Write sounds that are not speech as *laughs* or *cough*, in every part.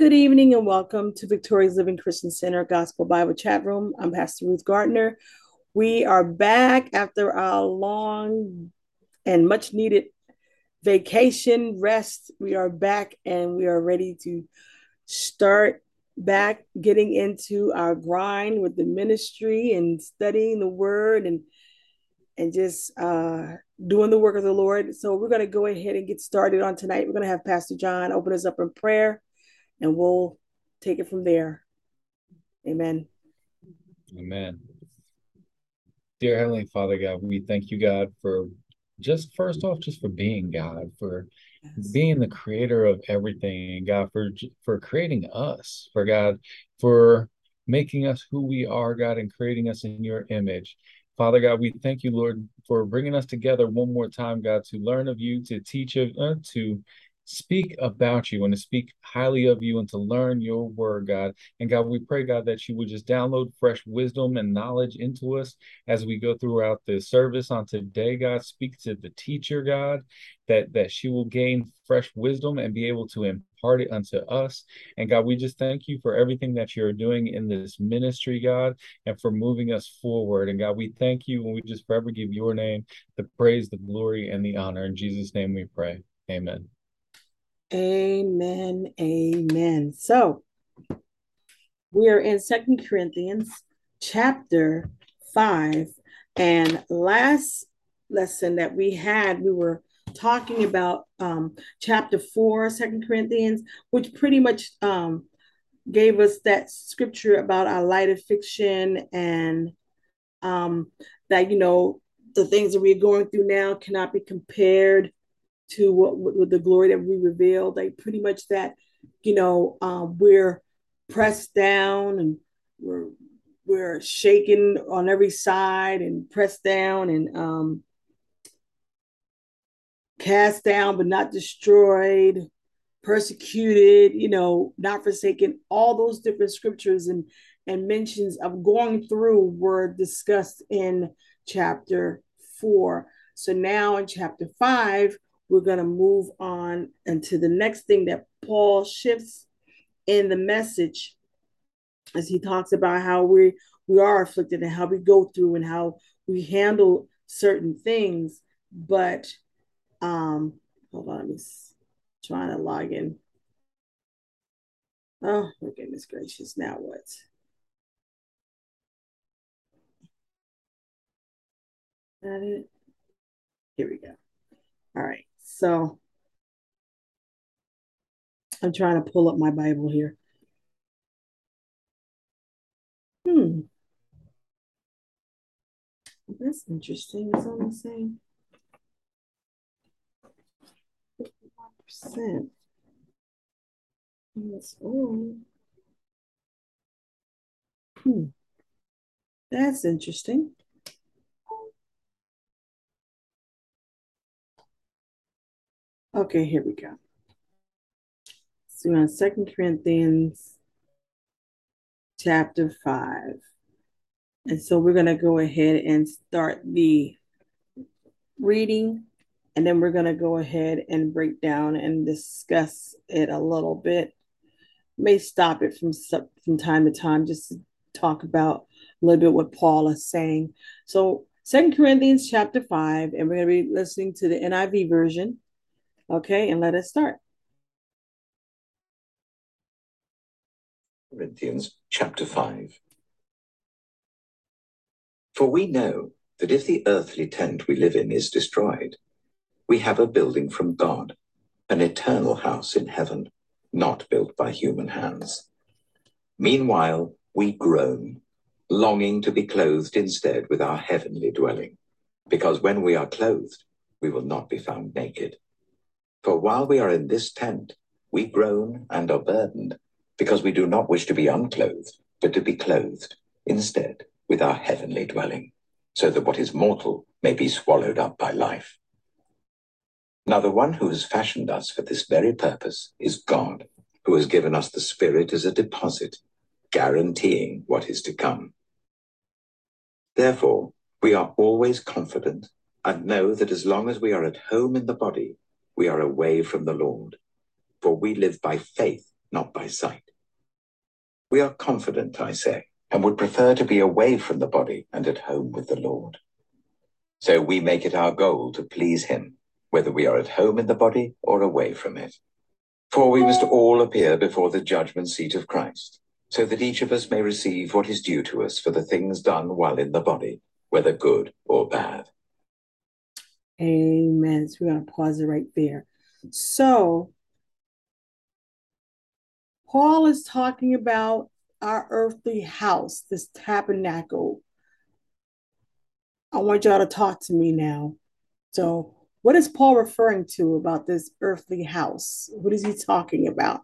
Good evening and welcome to Victoria's Living Christian Center Gospel Bible Chat Room. I'm Pastor Ruth Gardner. We are back after our long and much needed vacation rest. We are back and we are ready to start back getting into our grind with the ministry and studying the word and and just uh, doing the work of the Lord. So we're going to go ahead and get started on tonight. We're going to have Pastor John open us up in prayer and we'll take it from there. Amen. Amen. Dear Heavenly Father God, we thank you, God, for just first off, just for being God, for yes. being the creator of everything, and God, for for creating us, for God, for making us who we are, God, and creating us in your image. Father God, we thank you, Lord, for bringing us together one more time, God, to learn of you, to teach of, uh, to speak about you and to speak highly of you and to learn your word, God. And God, we pray, God, that you would just download fresh wisdom and knowledge into us as we go throughout the service on today, God. Speak to the teacher, God, that, that she will gain fresh wisdom and be able to impart it unto us. And God, we just thank you for everything that you're doing in this ministry, God, and for moving us forward. And God, we thank you and we just forever give your name the praise, the glory, and the honor. In Jesus' name we pray. Amen. Amen. Amen. So we are in Second Corinthians chapter 5. And last lesson that we had, we were talking about um, chapter 4, Second Corinthians, which pretty much um, gave us that scripture about our light affliction and um, that, you know, the things that we're going through now cannot be compared to what with the glory that we revealed. Like pretty much that, you know, um, we're pressed down and we're we're shaken on every side and pressed down and um, cast down but not destroyed, persecuted, you know, not forsaken. All those different scriptures and and mentions of going through were discussed in chapter four. So now in chapter five, we're going to move on into the next thing that Paul shifts in the message as he talks about how we we are afflicted and how we go through and how we handle certain things. But um hold on i'm trying to log in. Oh my goodness gracious now what? It? Here we go. All right so I'm trying to pull up my Bible here. Hmm. That's interesting. It's saying 51%. That's all. Hmm. That's interesting. Okay, here we go. So on Second Corinthians chapter 5. And so we're going to go ahead and start the reading, and then we're going to go ahead and break down and discuss it a little bit. May stop it from from time to time just to talk about a little bit what Paul is saying. So Second Corinthians chapter 5, and we're going to be listening to the NIV version. Okay, and let us start. Corinthians chapter 5. For we know that if the earthly tent we live in is destroyed, we have a building from God, an eternal house in heaven, not built by human hands. Meanwhile, we groan, longing to be clothed instead with our heavenly dwelling, because when we are clothed, we will not be found naked. For while we are in this tent, we groan and are burdened, because we do not wish to be unclothed, but to be clothed, instead, with our heavenly dwelling, so that what is mortal may be swallowed up by life. Now the one who has fashioned us for this very purpose is God, who has given us the Spirit as a deposit, guaranteeing what is to come. Therefore, we are always confident and know that as long as we are at home in the body, we are away from the Lord. For we live by faith not by sight. We are confident, I say, and would prefer to be away from the body and at home with the Lord. So we make it our goal to please him, whether we are at home in the body or away from it. For we must all appear before the judgment seat of Christ, so that each of us may receive what is due to us for the things done while in the body, whether good or bad. Amen. So we're going to pause it right there. So, Paul is talking about our earthly house, this tabernacle. I want y'all to talk to me now. So, what is Paul referring to about this earthly house? What is he talking about?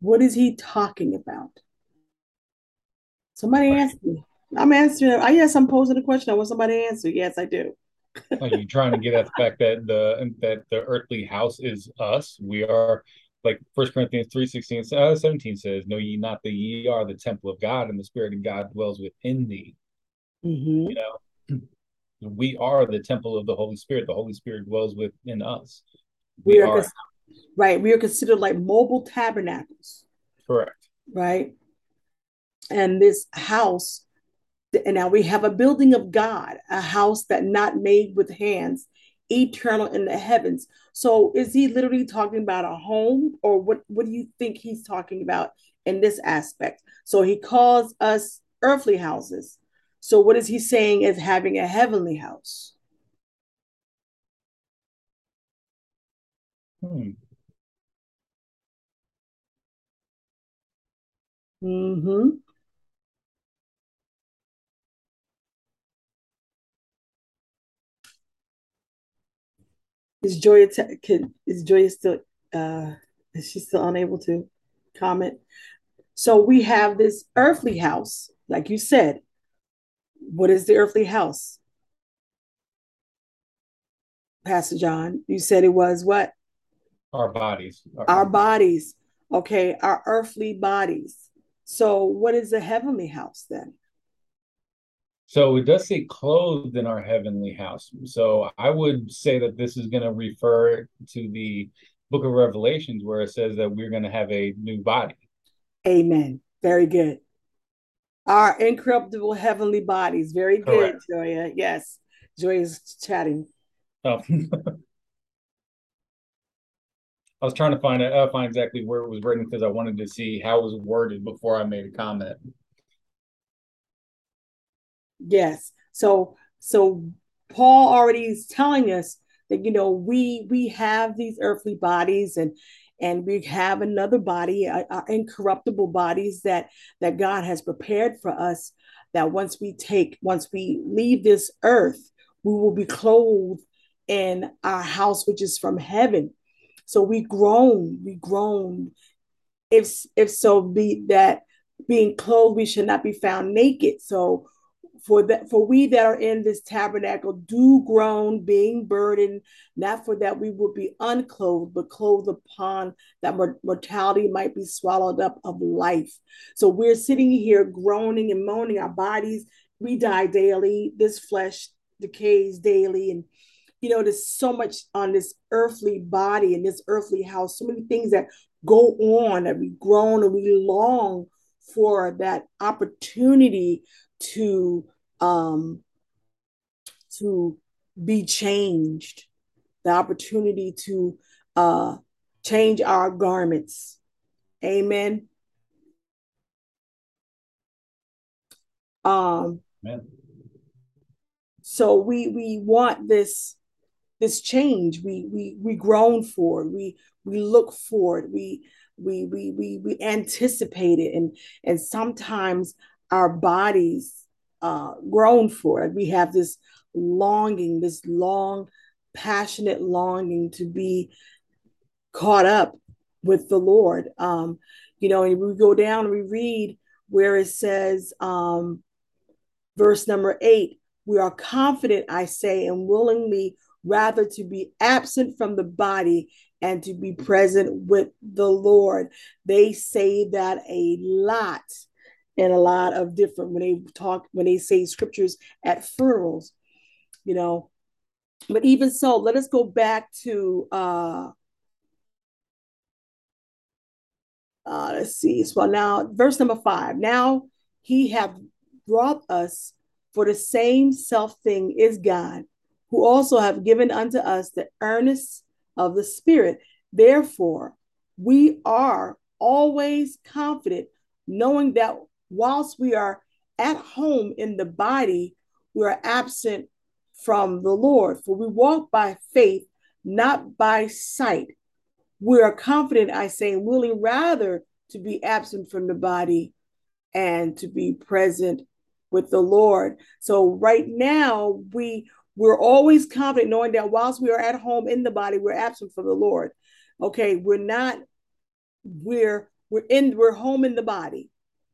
What is he talking about? Somebody ask me. I'm answering. I yes, I'm posing a question. I want somebody to answer. Yes, I do. Are you trying to get at the fact that the that the earthly house is us? We are like First Corinthians 3 16, uh, 17 says, Know ye not that ye are the temple of God, and the Spirit of God dwells within thee. Mm-hmm. You know, we are the temple of the Holy Spirit. The Holy Spirit dwells within us. We, we are, are right. We are considered like mobile tabernacles. Correct. Right. And this house, and now we have a building of God, a house that not made with hands, eternal in the heavens. So is he literally talking about a home or what what do you think he's talking about in this aspect? So he calls us earthly houses. So what is he saying as having a heavenly house? Hmm. Mm-hmm. Is Joya t- can, is Joya still uh is she still unable to comment? So we have this earthly house, like you said. What is the earthly house? Pastor John, you said it was what? Our bodies. Our, our bodies. Okay, our earthly bodies. So what is a heavenly house then? So it does say clothed in our heavenly house. So I would say that this is going to refer to the book of Revelations where it says that we're going to have a new body. Amen. Very good. Our incorruptible heavenly bodies. Very good, Correct. Joya. Yes. Joya's chatting. Oh. *laughs* I was trying to find it, uh, find exactly where it was written because I wanted to see how it was worded before I made a comment. Yes. So so Paul already is telling us that you know we we have these earthly bodies and and we have another body, our, uh, uh, incorruptible bodies that that God has prepared for us. That once we take, once we leave this earth, we will be clothed in our house, which is from heaven. So we groan, we groan. If if so be that being clothed, we should not be found naked. So for that for we that are in this tabernacle do groan being burdened not for that we would be unclothed but clothed upon that mortality might be swallowed up of life. So we're sitting here groaning and moaning. Our bodies we die daily. This flesh decays daily. And you know there's so much on this earthly body and this earthly house so many things that go on that we groan and we long for that opportunity to um, to be changed, the opportunity to uh, change our garments. Amen. Um, Amen. So we we want this this change. We we we groan for it. We we look for it. We we we we we anticipate it, and and sometimes our bodies uh, groan for. It. We have this longing, this long, passionate longing to be caught up with the Lord. Um, you know, and we go down and we read where it says, um, verse number eight, we are confident, I say, and willingly rather to be absent from the body and to be present with the Lord. They say that a lot and a lot of different when they talk when they say scriptures at funerals you know but even so, let us go back to uh, uh let's see. So now verse number five. Now he have brought us for the same self thing is God, who also have given unto us the earnest of the Spirit. Therefore, we are always confident, knowing that whilst we are at home in the body, we are absent from the Lord. For we walk by faith, not by sight. We are confident, I say, willing rather to be absent from the body and to be present with the Lord. So right now we we're always confident knowing that whilst we are at home in the body, we're absent from the Lord. Okay, we're not we're we're in we're home in the body.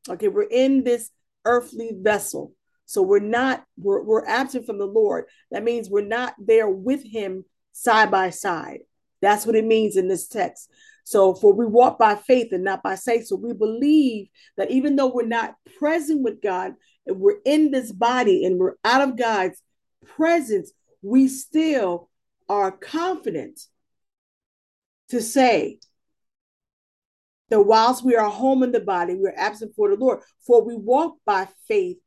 Okay, we're in this earthly vessel. So we're not we're, we're absent from the Lord. That means we're not there with him side by side. That's what it means in this text. So, for we walk by faith and not by sight. So, we believe that even though we're not present with God, and we're in this body and we're out of God's presence, we still are confident to say that whilst we are home in the body, we're absent for the Lord. For we walk by faith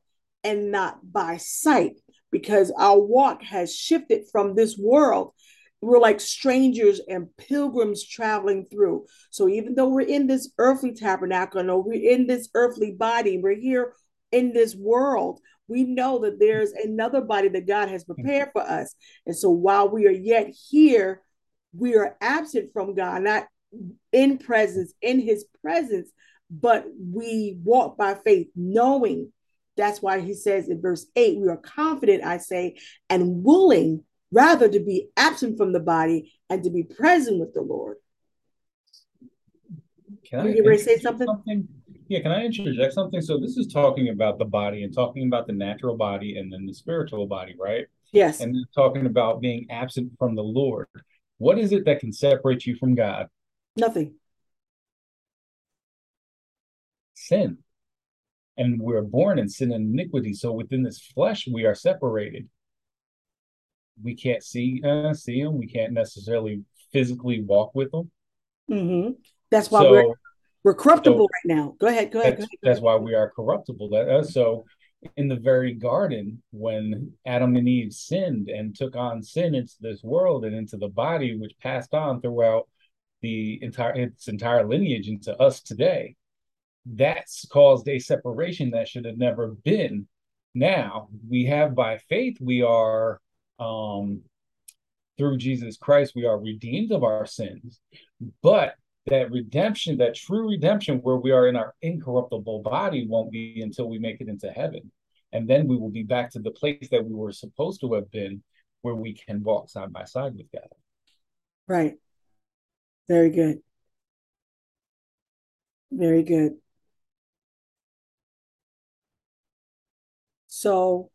and not by sight, because our walk has shifted from this world. We're like strangers and pilgrims traveling through. So even though we're in this earthly tabernacle, or we're in this earthly body, we're here in this world, we know that there's another body that God has prepared for us. And so while we are yet here, we are absent from God, not in presence, in his presence, but we walk by faith, knowing that's why he says in verse 8, we are confident, I say, and willing rather to be absent from the body and to be present with the Lord. Can I, you say something? something? Yeah, can I interject something? So this is talking about the body and talking about the natural body and then the spiritual body, right? Yes. And talking about being absent from the Lord. What is it that can separate you from God? Nothing. Sin. And we're born in sin and iniquity. So within this flesh, we are separated. We can't see uh, see him. We can't necessarily physically walk with them. Mm-hmm. That's why so, we're we're corruptible so right now. Go ahead. Go ahead. That's, go ahead, that's why we are corruptible. That, uh, so, in the very garden, when Adam and Eve sinned and took on sin into this world and into the body, which passed on throughout the entire its entire lineage into us today, that's caused a separation that should have never been. Now we have by faith we are um, through Jesus Christ we are redeemed of our sins, but that redemption, that true redemption, where we are in our incorruptible body, won't be until we make it into heaven. And then we will be back to the place that we were supposed to have been, where we can walk side by side with God. Right. Very good. Very good. So,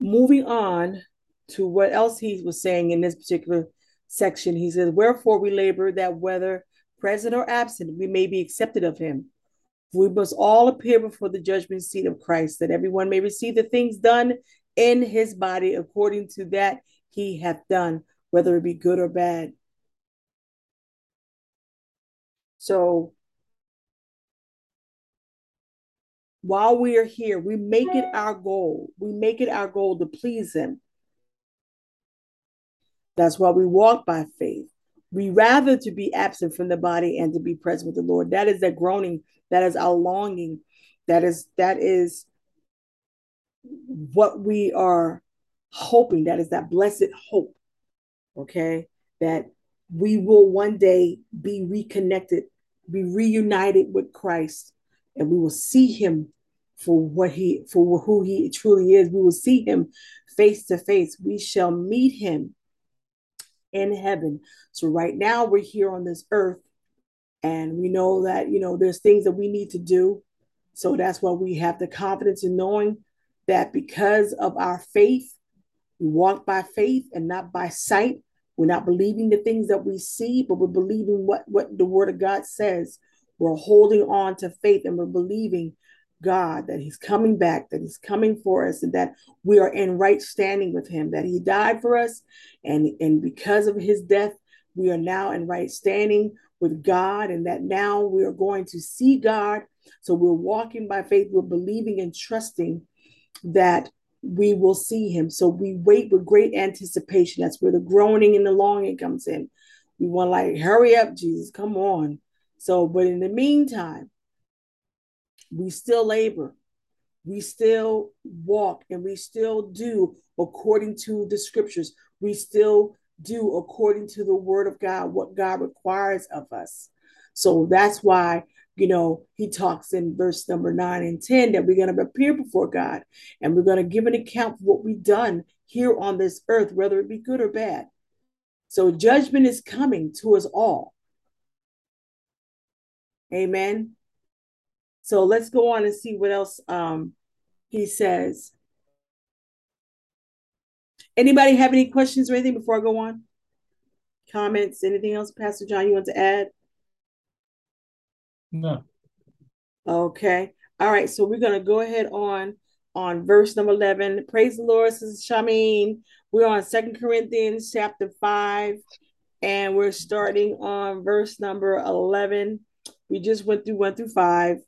moving on to what else he was saying in this particular section, he says, Wherefore we labor that whether present or absent, we may be accepted of him. We must all appear before the judgment seat of Christ, that everyone may receive the things done in his body according to that he hath done, whether it be good or bad. So while we are here, we make it our goal. We make it our goal to please him. That's why we walk by faith. We rather to be absent from the body and to be present with the Lord. That is that groaning. That is our longing. That is that is what we are hoping. That is that blessed hope. Okay, that we will one day be reconnected, be reunited with Christ, and we will see Him for what He for who He truly is. We will see Him face to face. We shall meet Him in heaven. So right now we're here on this earth and we know that, you know, there's things that we need to do. So that's why we have the confidence in knowing that because of our faith, we walk by faith and not by sight. We're not believing the things that we see, but we're believing what, what the word of God says. We're holding on to faith and we're believing God, that He's coming back, that He's coming for us, and that we are in right standing with Him, that He died for us, and, and because of His death, we are now in right standing with God, and that now we are going to see God. So we're walking by faith, we're believing and trusting that we will see Him. So we wait with great anticipation. That's where the groaning and the longing comes in. We want like, hurry up, Jesus, come on. So, but in the meantime, we still labor, we still walk, and we still do according to the scriptures. We still do according to the word of God, what God requires of us. So that's why, you know, he talks in verse number nine and 10 that we're going to appear before God and we're going to give an account for what we've done here on this earth, whether it be good or bad. So judgment is coming to us all. Amen. So let's go on and see what else um, he says. Anybody have any questions or anything before I go on? Comments? Anything else, Pastor John, you want to add? No. Okay. All right. So we're going to go ahead on on verse number 11. Praise the Lord, Sister Shamin. We're on Second Corinthians chapter 5, and we're starting on verse number 11. We just went through 1 through 5,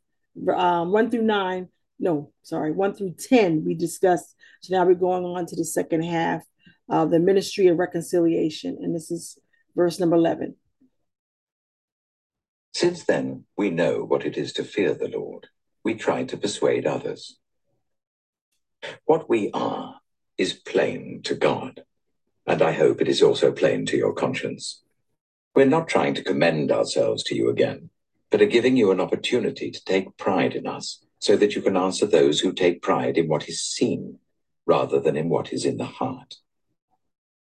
um, 1 through 9. No, sorry, 1 through 10 we discussed. So now we're going on to the second half of the ministry of reconciliation. And this is verse number 11. Since then, we know what it is to fear the Lord. We try to persuade others. What we are is plain to God, and I hope it is also plain to your conscience. We're not trying to commend ourselves to you again, but are giving you an opportunity to take pride in us so that you can answer those who take pride in what is seen rather than in what is in the heart.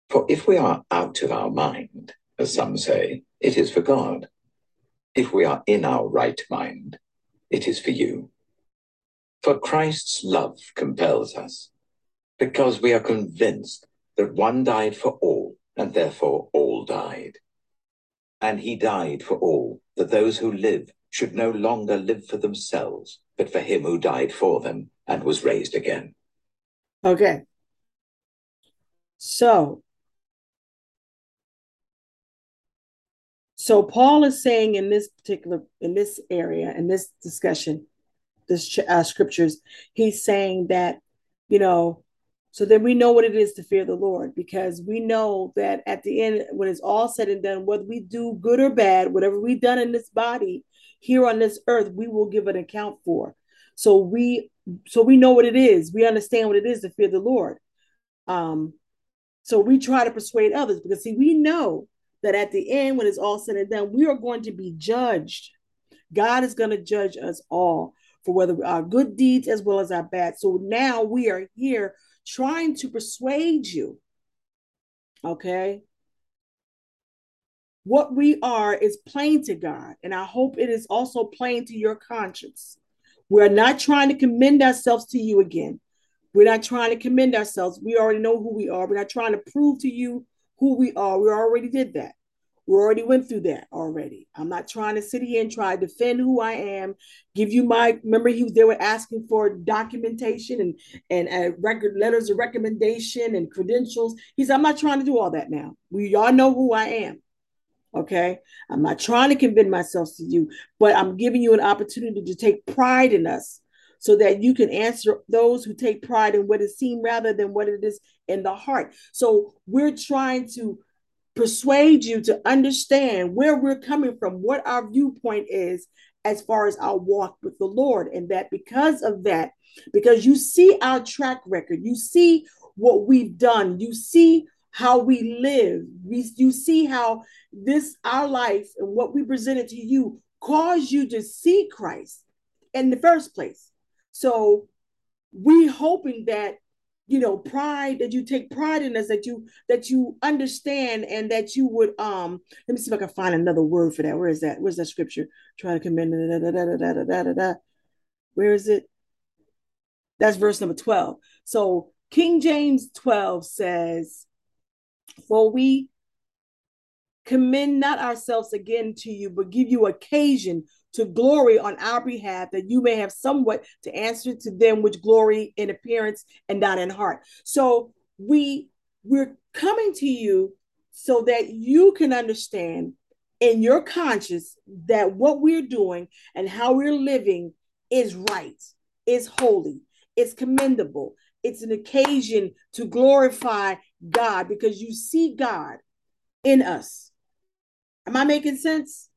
For if we are out of our mind, as some say, it is for God. If we are in our right mind, it is for you. For Christ's love compels us, because we are convinced that one died for all, and therefore all died. And he died for all, that those who live should no longer live for themselves, but for him who died for them and was raised again. Okay. So, so Paul is saying in this particular in this area in this discussion, this uh, scriptures, he's saying that you know, so then we know what it is to fear the Lord because we know that at the end, when it's all said and done, whether we do good or bad, whatever we've done in this body here on this earth, we will give an account for. So we so we know what it is. We understand what it is to fear the Lord. Um, so we try to persuade others because see, we know that at the end, when it's all said and done, we are going to be judged. God is going to judge us all for whether our good deeds as well as our bad. So now we are here trying to persuade you. Okay. What we are is plain to God, and I hope it is also plain to your conscience. We're not trying to commend ourselves to you again. We're not trying to commend ourselves. We already know who we are. We're not trying to prove to you who we are. We already did that. We already went through that already. I'm not trying to sit here and try to defend who I am. Give you my remember he they were asking for documentation and and uh, record letters of recommendation and credentials. He said I'm not trying to do all that now. We all know who I am. Okay. I'm not trying to convince myself to you, but I'm giving you an opportunity to take pride in us so that you can answer those who take pride in what is seen rather than what it is in the heart. So we're trying to persuade you to understand where we're coming from, what our viewpoint is as far as our walk with the Lord. And that because of that, because you see our track record, you see what we've done, you see how we live. We, you see how this, our life and what we presented to you, caused you to see Christ in the first place. So we hoping that you know pride that you take pride in us that you that you understand and that you would um let me see if i can find another word for that. Where is that? Where's that scripture? Try to commend da, da, da, where is it? That's verse number 12 so king james 12 says for we commend not ourselves again to you, but give you occasion to glory on our behalf, that you may have somewhat to answer to them which glory in appearance and not in heart. So we we're coming to you so that you can understand in your conscience that what we're doing and how we're living is right, is holy, it's commendable, it's an occasion to glorify God because you see God in us. Am I making sense?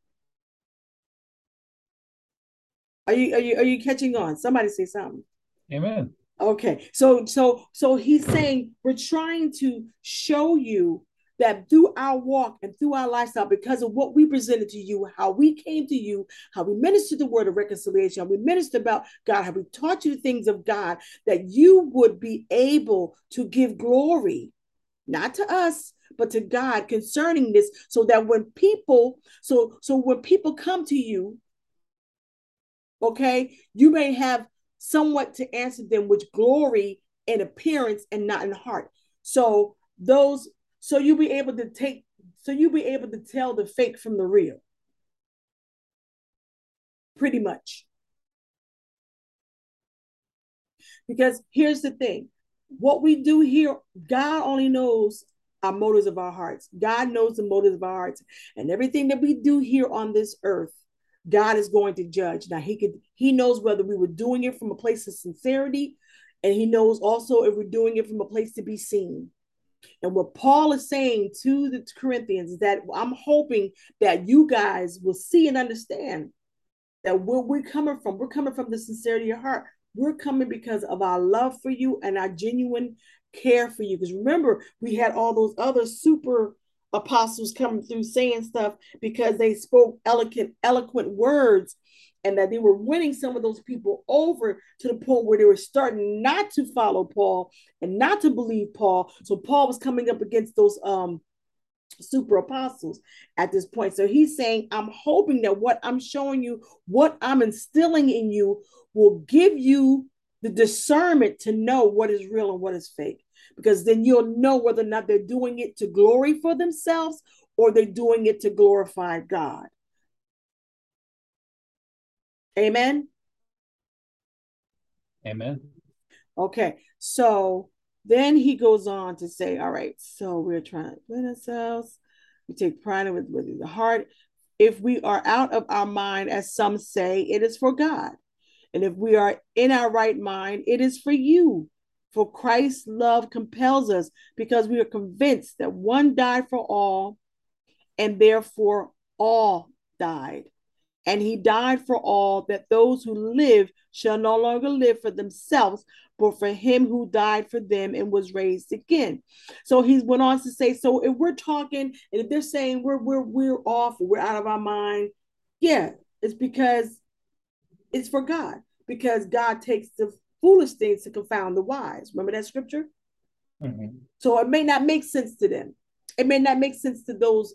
Are you are you are you catching on? Somebody say something. Amen. Okay. So so so he's saying we're trying to show you that through our walk and through our lifestyle, because of what we presented to you, how we came to you, how we ministered the word of reconciliation, how we ministered about God, how we taught you the things of God, that you would be able to give glory, not to us, but to God concerning this, so that when people, so so when people come to you, okay, you may have somewhat to answer them with glory in appearance and not in heart. So those so you'll be able to take so you'll be able to tell the fake from the real. Pretty much. Because here's the thing. What we do here god only knows our motives of our hearts. God knows the motives of our hearts and everything that we do here on this earth god is going to judge now he could he knows whether we were doing it from a place of sincerity and he knows also if we're doing it from a place to be seen and what Paul is saying to the Corinthians is that I'm hoping that you guys will see and understand that where we're coming from, we're coming from the sincerity of heart. We're coming because of our love for you and our genuine care for you. Because remember, we had all those other super apostles coming through saying stuff because they spoke eloquent, eloquent words and that they were winning some of those people over to the point where they were starting not to follow Paul and not to believe Paul. So Paul was coming up against those um super apostles at this point. So he's saying, I'm hoping that what I'm showing you, what I'm instilling in you, will give you the discernment to know what is real and what is fake. Because then you'll know whether or not they're doing it to glory for themselves or they're doing it to glorify God. Amen. Amen. Okay, so then he goes on to say, all right, so we're trying to win ourselves. We take pride with, with the heart. If we are out of our mind, as some say, it is for God. And if we are in our right mind, it is for you. For Christ's love compels us because we are convinced that one died for all, and therefore all died. And he died for all, that those who live shall no longer live for themselves, but for him who died for them and was raised again. So he went on to say, so if we're talking, and if they're saying we're we're we're off, we're out of our mind, yeah, it's because it's for God, because God takes the foolish things to confound the wise. Remember that scripture? Mm-hmm. So it may not make sense to them. It may not make sense to those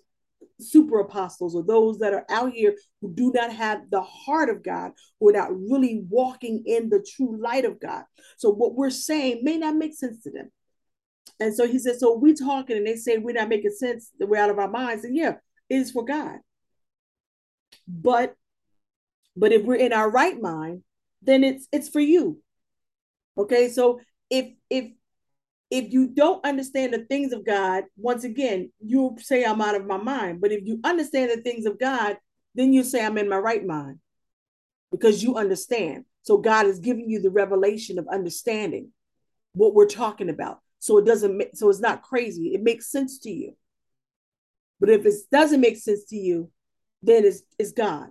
super apostles or those that are out here who do not have the heart of God, who are not really walking in the true light of God. So what we're saying may not make sense to them. And so he says, so we talking and they say we're not making sense, that we're out of our minds. And yeah, it is for God. But but if we're in our right mind, then it's it's for you. Okay, so if if if you don't understand the things of God, once again, you'll say, I'm out of my mind. But if you understand the things of God, then you say, I'm in my right mind because you understand. So God is giving you the revelation of understanding what we're talking about. So it doesn't make, so it's not crazy. It makes sense to you. But if it doesn't make sense to you, then it's, it's God.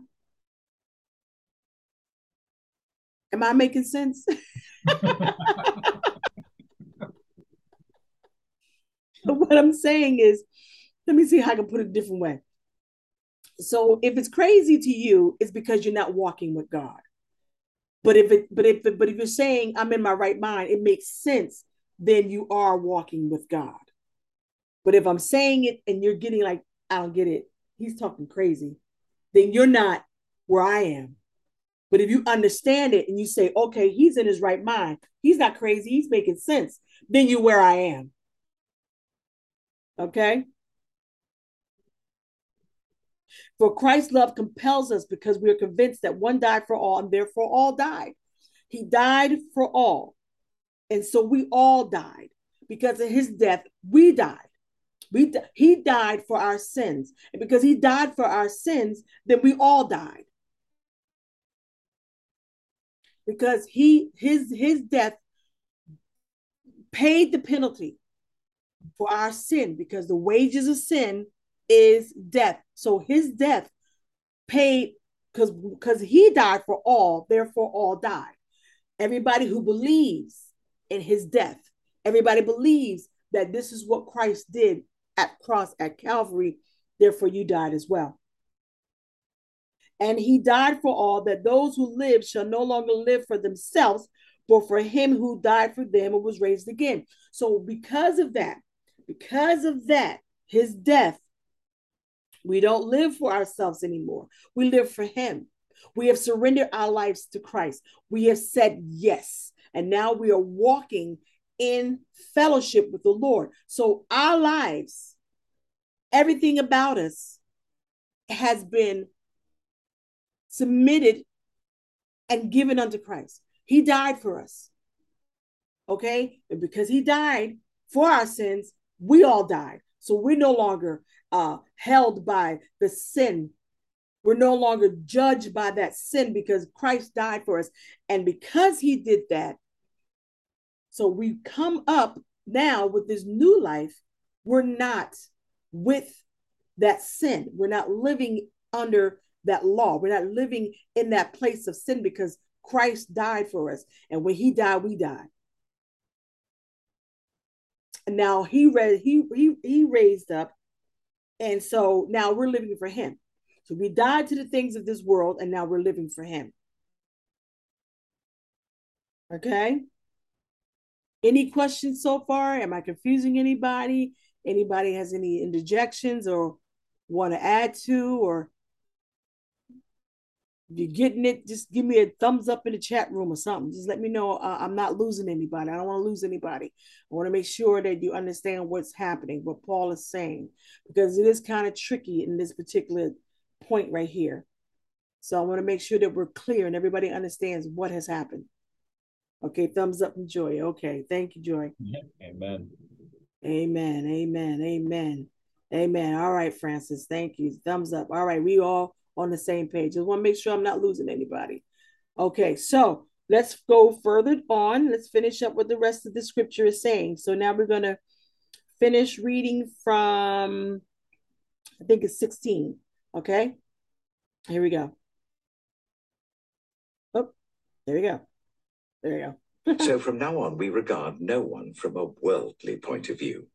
Am I making sense? *laughs* what I'm saying is, let me see how I can put it a different way. So if it's crazy to you, it's because you're not walking with God. But if it, but if, but if you're saying I'm in my right mind, it makes sense. Then you are walking with God. But if I'm saying it and you're getting like, I don't get it, he's talking crazy, then you're not where I am. But if you understand it and you say, okay, he's in his right mind, he's not crazy, he's making sense, then you're where I am. Okay. For Christ's love compels us because we are convinced that one died for all and therefore all died. He died for all. And so we all died. Because of his death, we died. We, he died for our sins. And because he died for our sins, then we all died. Because he his his death paid the penalty for our sin because the wages of sin is death. So his death paid because because he died for all, therefore all died. Everybody who believes in his death, everybody believes that this is what Christ did at cross at Calvary, therefore you died as well. And he died for all that those who live shall no longer live for themselves, but for him who died for them and was raised again. So, because of that, because of that, his death, we don't live for ourselves anymore. We live for him. We have surrendered our lives to Christ. We have said yes. And now we are walking in fellowship with the Lord. So our lives, everything about us has been submitted and given unto Christ. He died for us. Okay? And because he died for our sins, we all died. So we're no longer uh, held by the sin. We're no longer judged by that sin because Christ died for us. And because he did that, so we come up now with this new life, we're not with that sin. We're not living under that law. We're not living in that place of sin because Christ died for us. And when he died, we died. And now he read he he he raised up. And so now we're living for him. So we died to the things of this world and now we're living for him. Okay? Any questions so far? Am I confusing anybody? Anybody has any interjections or want to add to or if you're getting it, just give me a thumbs up in the chat room or something. Just let me know uh, I'm not losing anybody. I don't want to lose anybody. I want to make sure that you understand what's happening, what Paul is saying, because it is kind of tricky in this particular point right here. So I want to make sure that we're clear and everybody understands what has happened. Okay, thumbs up from Joy. Okay, thank you, Joy. Amen. Amen. Amen. Amen. Amen. All right, Francis. Thank you. Thumbs up. All right, we all on the same page. Just want to make sure I'm not losing anybody. Okay, so let's go further on. Let's finish up what the rest of the scripture is saying. So now we're going to finish reading from, I think it's 16. Okay, here we go. Oh, there we go. There you go. *laughs* so from now on, we regard no one from a worldly point of view.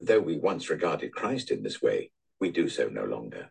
Though we once regarded Christ in this way, we do so no longer.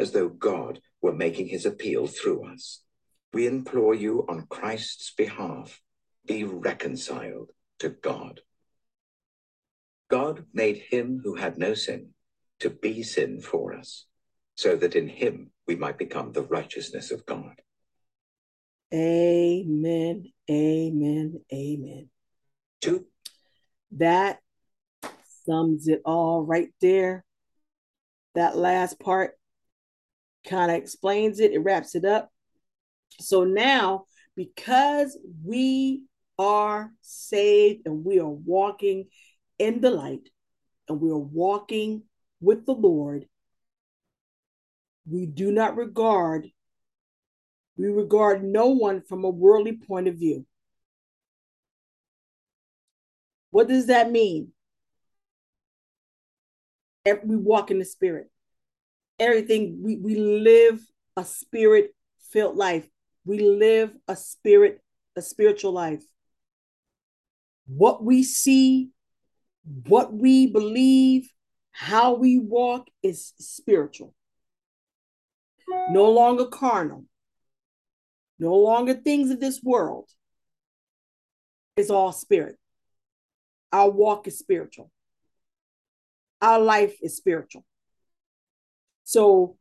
as though God were making his appeal through us. We implore you on Christ's behalf, be reconciled to God. God made him who had no sin to be sin for us, so that in him we might become the righteousness of God. Amen. Amen. Amen. Two. That sums it all right there. That last part kind of explains it, it wraps it up. So now, because we are saved and we are walking in the light and we are walking with the Lord, we do not regard, we regard no one from a worldly point of view. What does that mean? We walk in the spirit everything. We, we live a spirit filled life. We live a spirit, a spiritual life. What we see, what we believe, how we walk is spiritual. no longer carnal, no longer things of this world. It's all spirit. Our walk is spiritual. Our life is spiritual. So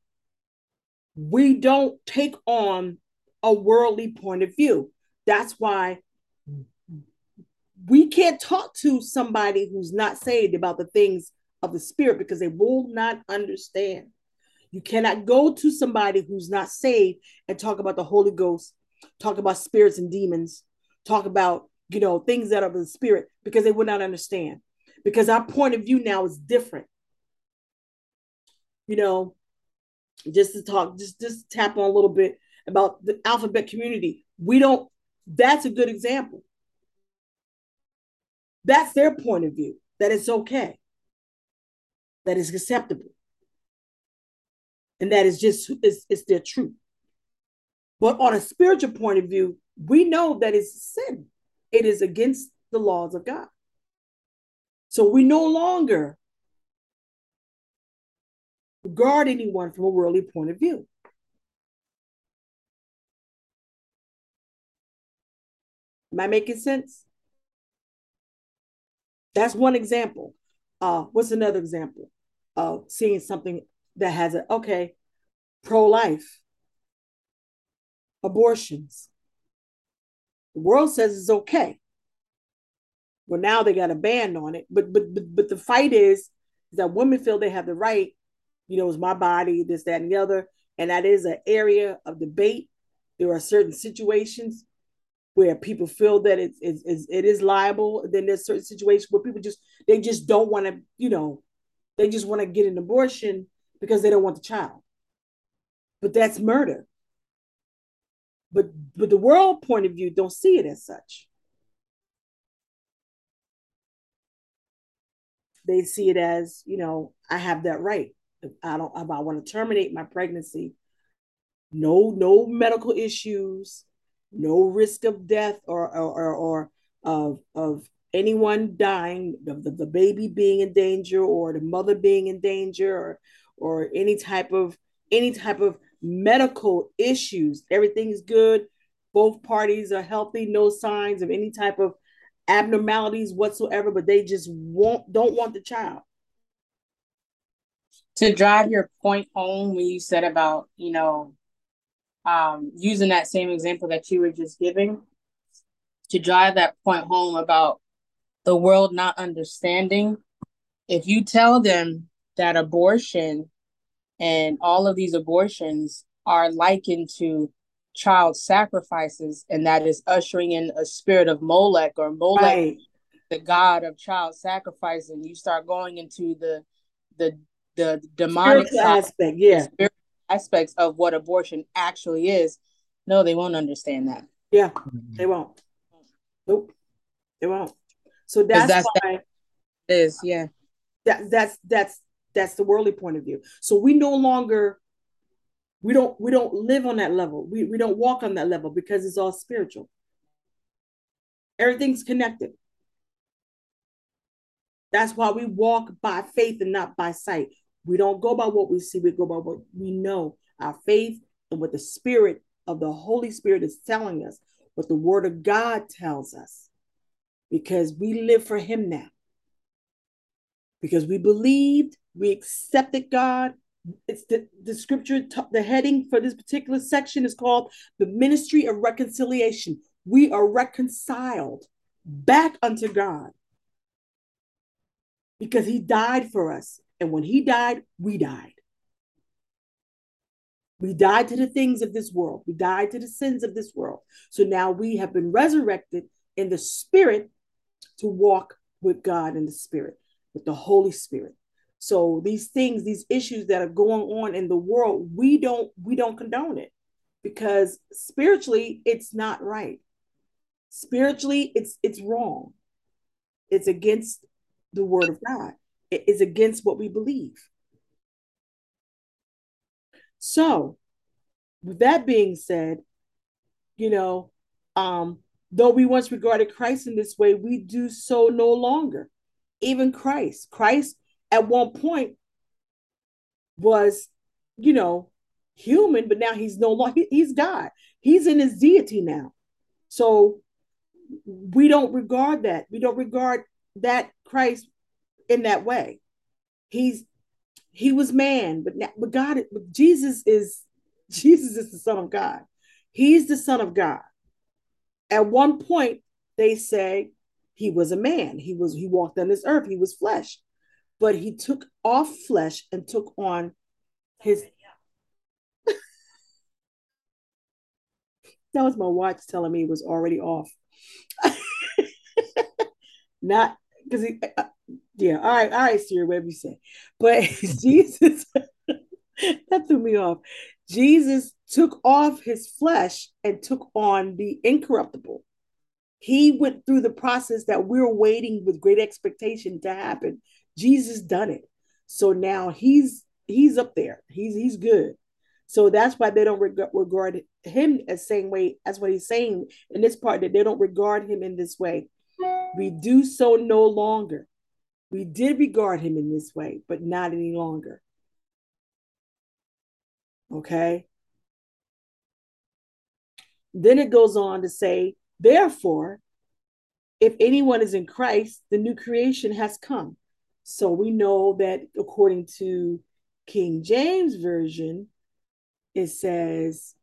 we don't take on a worldly point of view. That's why we can't talk to somebody who's not saved about the things of the spirit because they will not understand. You cannot go to somebody who's not saved and talk about the Holy Ghost, talk about spirits and demons, talk about, you know, things that are of the spirit because they would not understand. Because our point of view now is different. You know, just to talk, just just tap on a little bit about the alphabet community. We don't, that's a good example. That's their point of view, that it's okay, that is acceptable, and that is just it's, it's their truth. But on a spiritual point of view, we know that it's sin. It is against the laws of God. So we no longer regard anyone from a worldly point of view. Am I making sense? That's one example. Uh, what's another example of seeing something that has a okay, pro-life, abortions. The world says it's okay. Well, now they got a ban on it, but but but, but the fight is that women feel they have the right. You know, it's my body, this, that, and the other, and that is an area of debate. There are certain situations where people feel that it's, it's it is liable. Then there's certain situations where people just they just don't want to, you know, they just want to get an abortion because they don't want the child. But that's murder. But but the world point of view don't see it as such. They see it as, you know, I have that right. I don't I want to terminate my pregnancy, no no medical issues, no risk of death or or, or, or of, of anyone dying, of the, the baby being in danger or the mother being in danger or or any type of any type of medical issues. Everything is good. Both parties are healthy, no signs of any type of abnormalities whatsoever, but they just won't don't want the child. To drive your point home when you said about, you know, um, using that same example that you were just giving to drive that point home about the world not understanding. If you tell them that abortion and all of these abortions are likened to child sacrifices, and that is ushering in a spirit of Molech or Molech, right. the god of child sacrifice, and you start going into the the the demonic aspect, yeah, aspects of what abortion actually is, no, they won't understand that. Yeah, mm-hmm. they won't. Nope, they won't. So that's, that's why that is yeah. That that's that's that's the worldly point of view. So we no longer we don't we don't live on that level. We we don't walk on that level because it's all spiritual. Everything's connected. That's why we walk by faith and not by sight. We don't go by what we see, we go by what we know. Our faith and what the Spirit of the Holy Spirit is telling us, what the Word of God tells us, because we live for Him now. Because we believed, we accepted God. It's the, the scripture, the heading for this particular section is called the ministry of reconciliation. We are reconciled back unto God because He died for us and when he died, we died. We died to the things of this world. We died to the sins of this world. So now we have been resurrected in the spirit to walk with God in the spirit, with the Holy Spirit. So these things, these issues that are going on in the world, we don't we don't condone it because spiritually it's not right. Spiritually it's it's wrong. It's against the word of God is against what we believe. So, with that being said, you know, um, though we once regarded Christ in this way, we do so no longer. Even Christ, Christ at one point was, you know, human, but now he's no longer, he's God. He's in his deity now. So we don't regard that. We don't regard that Christ in that way. He's he was man, but now, but God, but Jesus is *laughs* Jesus is the Son of God. He's the Son of God. At one point, they say he was a man. He was he walked on this earth. He was flesh, but he took off flesh and took on his. *laughs* that was my watch telling me it was already off. *laughs* Not because he, uh, yeah, all right, all right, Siri, whatever you say. But *laughs* Jesus, *laughs* that threw me off. Jesus took off his flesh and took on the incorruptible. He went through the process that we're waiting with great expectation to happen. Jesus done it. So now he's he's up there. He's he's good. So that's why they don't regard, regard him as same way as what he's saying in this part that they don't regard him in this way. We do so no longer. We did regard him in this way, but not any longer. Okay. Then it goes on to say, therefore, if anyone is in Christ, the new creation has come. So we know that according to King James Version, it says,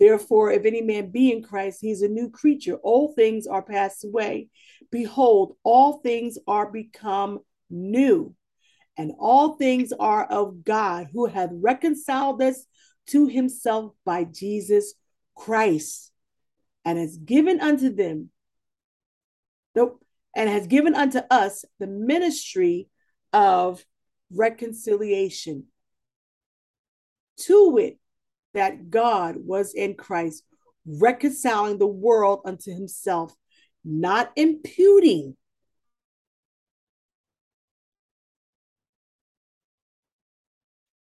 Therefore, if any man be in Christ, he is a new creature. All things are passed away. Behold, all things are become new and all things are of God, who hath reconciled us to himself by Jesus Christ, and has given unto them, nope, and has given unto us the ministry of reconciliation. To it that God was in Christ, reconciling the world unto himself, not imputing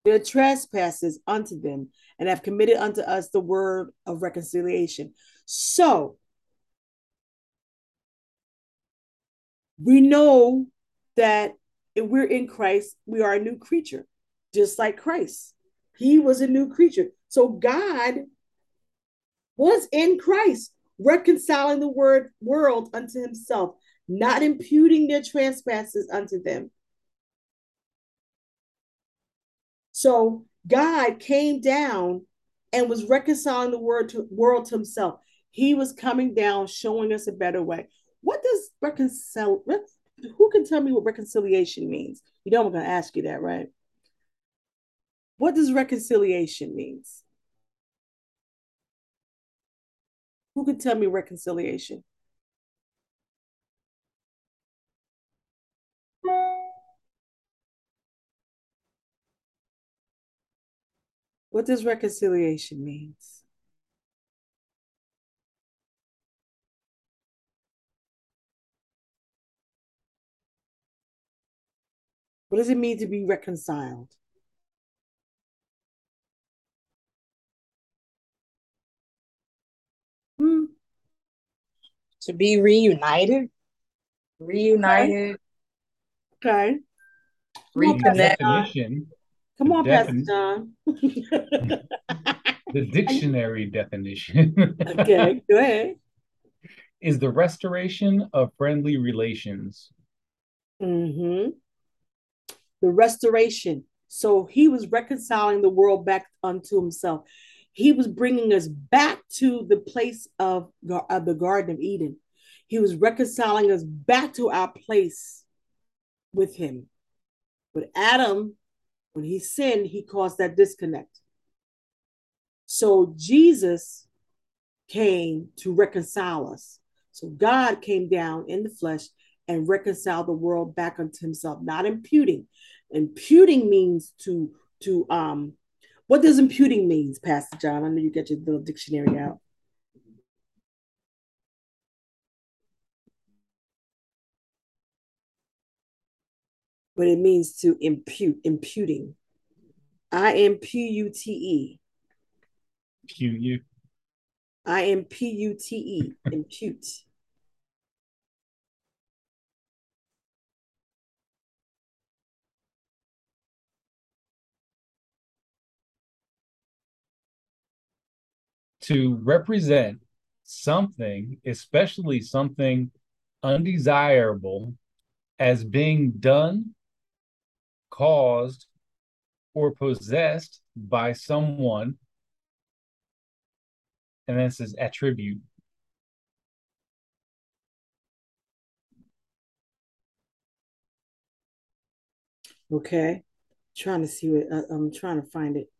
their trespasses unto them and have committed unto us the word of reconciliation. So we know that if we're in Christ, we are a new creature, just like Christ. He was a new creature. So God was in Christ, reconciling the word world unto himself, not imputing their trespasses unto them. So God came down and was reconciling the word to, world to himself. He was coming down, showing us a better way. What does reconcile? Who can tell me what reconciliation means? You know, I'm going to ask you that, right? What does reconciliation means? Who can tell me reconciliation? What does reconciliation means? What does it mean to be reconciled? Hmm. To be reunited, reunited. Okay. Reconnect. Come on, Pastor John. *laughs* the dictionary definition. okay, *laughs* go ahead. Is the restoration of friendly relations. Mm-hmm. The restoration. So he was reconciling the world back unto himself. He was bringing us back to the place of, of the Garden of Eden. He was reconciling us back to our place with him. But Adam when he sinned, he caused that disconnect. So Jesus came to reconcile us. So God came down in the flesh and reconciled the world back unto himself, not imputing. Imputing means to to um what does imputing means, Pastor John? I know you get your little dictionary out. but it means to impute, imputing. I M P U T E. Q U. I M P U T E. Impute. To represent something, especially something undesirable, as being done, caused, or possessed by someone. And then it says attribute. Okay. Trying to see what uh, I'm trying to find it.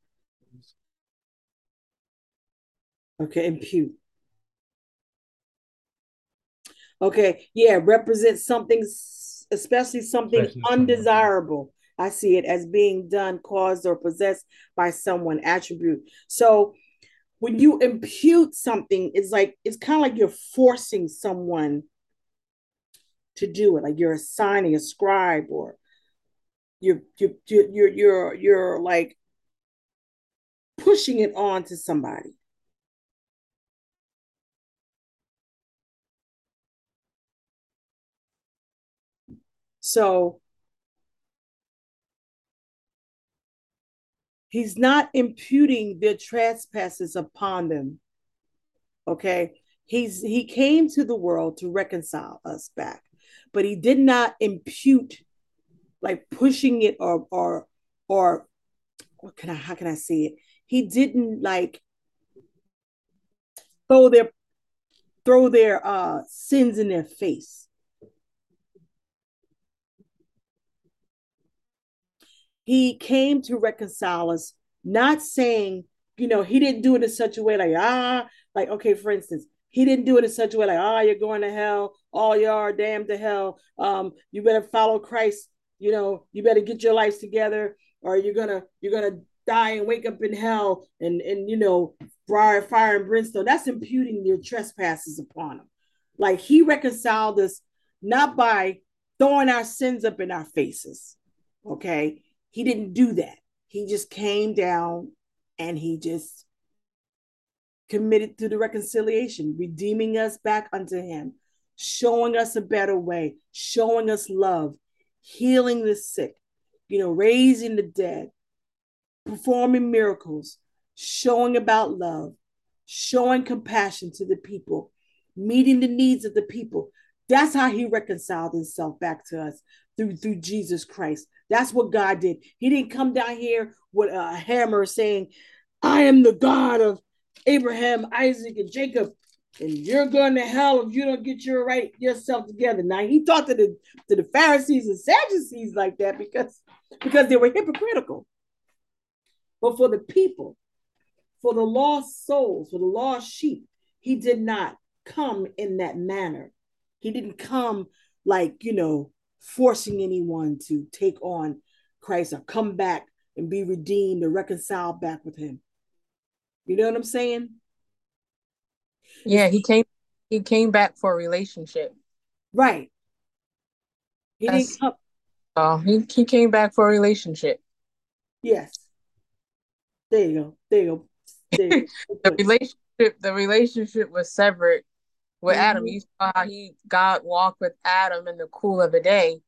Okay, impute. Okay, yeah, represents something, especially something especially undesirable. I see it as being done, caused, or possessed by someone, attribute. So when you impute something, it's like it's kind of like you're forcing someone to do it, like you're assigning a scribe or you're you're you're you're you're like pushing it on to somebody. So he's not imputing their trespasses upon them. Okay. He's he came to the world to reconcile us back, but he did not impute like pushing it or or or what can I how can I say it? He didn't like throw their throw their uh sins in their face. He came to reconcile us, not saying, you know, he didn't do it in such a way like, ah, like, okay, for instance, he didn't do it in such a way like, ah, you're going to hell, all you are damned to hell. Um, you better follow Christ you know, you better get your lives together or you're gonna you're gonna die and wake up in hell and and you know fire fire and brimstone. That's imputing your trespasses upon him. Like he reconciled us not by throwing our sins up in our faces. Okay. He didn't do that. He just came down and he just committed to the reconciliation, redeeming us back unto him, showing us a better way, showing us love, healing the sick, you know, raising the dead, performing miracles, showing about love, showing compassion to the people, meeting the needs of the people. That's how he reconciled himself back to us through through Jesus Christ. That's what God did. He didn't come down here with a hammer saying, "I am the God of Abraham, Isaac, and Jacob and you're going to hell if you don't get your right yourself together. Now he talked to the to the Pharisees and Sadducees like that because because they were hypocritical. But for the people, for the lost souls, for the lost sheep, he did not come in that manner. He didn't come like, you know, forcing anyone to take on Christ or come back and be redeemed or reconciled back with him. You know what I'm saying? Yeah, he came he came back for a relationship. Right. He That's, didn't come. Oh, he, he came back for a relationship. Yes. There you go. There you go. There you go. *laughs* the relationship the relationship was severed with mm-hmm. Adam. You saw how he God walked with Adam in the cool of the day.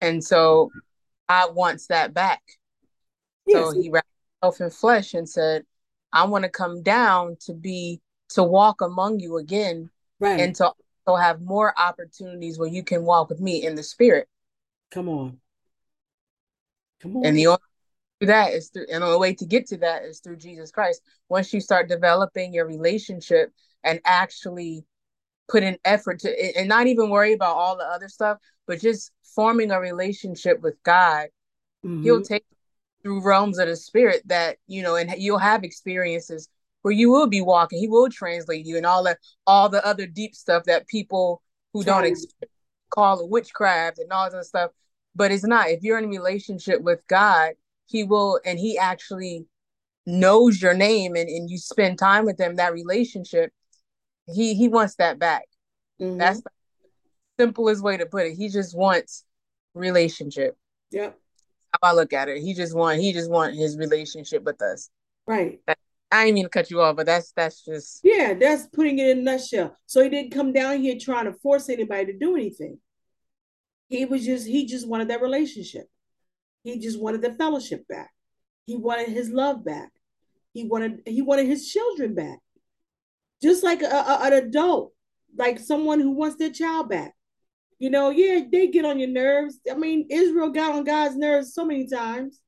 And so God wants that back. Yes. So he wrapped himself in flesh and said, I want to come down to be to walk among you again right. and to also have more opportunities where you can walk with me in the spirit. Come on. Come on. And the only that is through and the only way to get to that is through Jesus Christ. Once you start developing your relationship and actually put in effort to and not even worry about all the other stuff, but just forming a relationship with God, mm-hmm. he'll take through realms of the spirit that, you know, and you'll have experiences where you will be walking. He will translate you and all that, all the other deep stuff that people who don't ex- call it witchcraft and all that stuff. But it's not. If you're in a relationship with God, He will, and He actually knows your name, and, and you spend time with Him. That relationship, He He wants that back. Mm-hmm. That's the simplest way to put it. He just wants relationship. Yep. How I look at it, he just want he just want his relationship with us. Right. I didn't mean to cut you off, but that's that's just yeah, that's putting it in a nutshell. So he didn't come down here trying to force anybody to do anything. He was just he just wanted that relationship. He just wanted the fellowship back. He wanted his love back. He wanted he wanted his children back. Just like a, a, an adult, like someone who wants their child back. You know, yeah, they get on your nerves. I mean, Israel got on God's nerves so many times.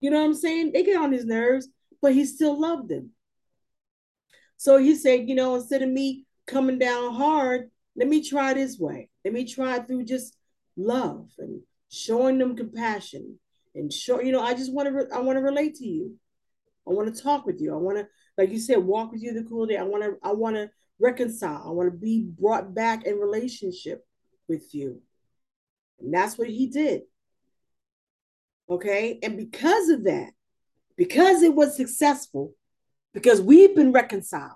You know what I'm saying? They get on his nerves, but he still loved them. So he said, you know, instead of me coming down hard, let me try this way. Let me try through just love and showing them compassion and show, you know, I just want to, re- I want to relate to you. I want to talk with you. I want to, like you said, walk with you the cool day. I want to, I want to reconcile. I want to be brought back in relationship with you. And that's what he did. Okay. And because of that, because it was successful, because we've been reconciled.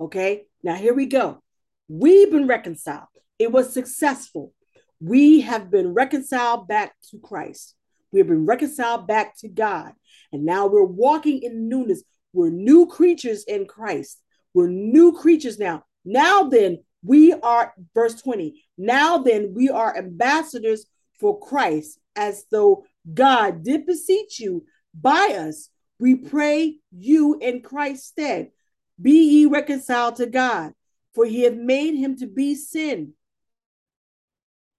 Okay. Now here we go. We've been reconciled. It was successful. We have been reconciled back to Christ. We have been reconciled back to God. And now we're walking in newness. We're new creatures in Christ. We're new creatures now. Now then, we are, verse 20, now then, we are ambassadors for Christ, as though God did beseech you by us. We pray you in Christ's stead. Be ye reconciled to God, for he hath made him to be sin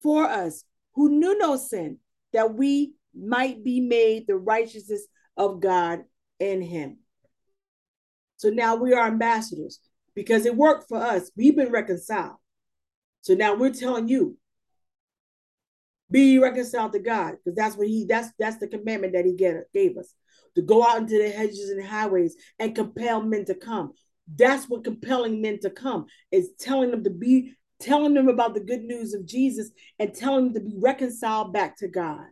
for us who knew no sin, that we might be made the righteousness of God in him. So now we are ambassadors because it worked for us. We've been reconciled. So now we're telling you, be reconciled to God, because that's what he that's that's the commandment that he get, gave us to go out into the hedges and highways and compel men to come. That's what compelling men to come is telling them to be telling them about the good news of Jesus and telling them to be reconciled back to God.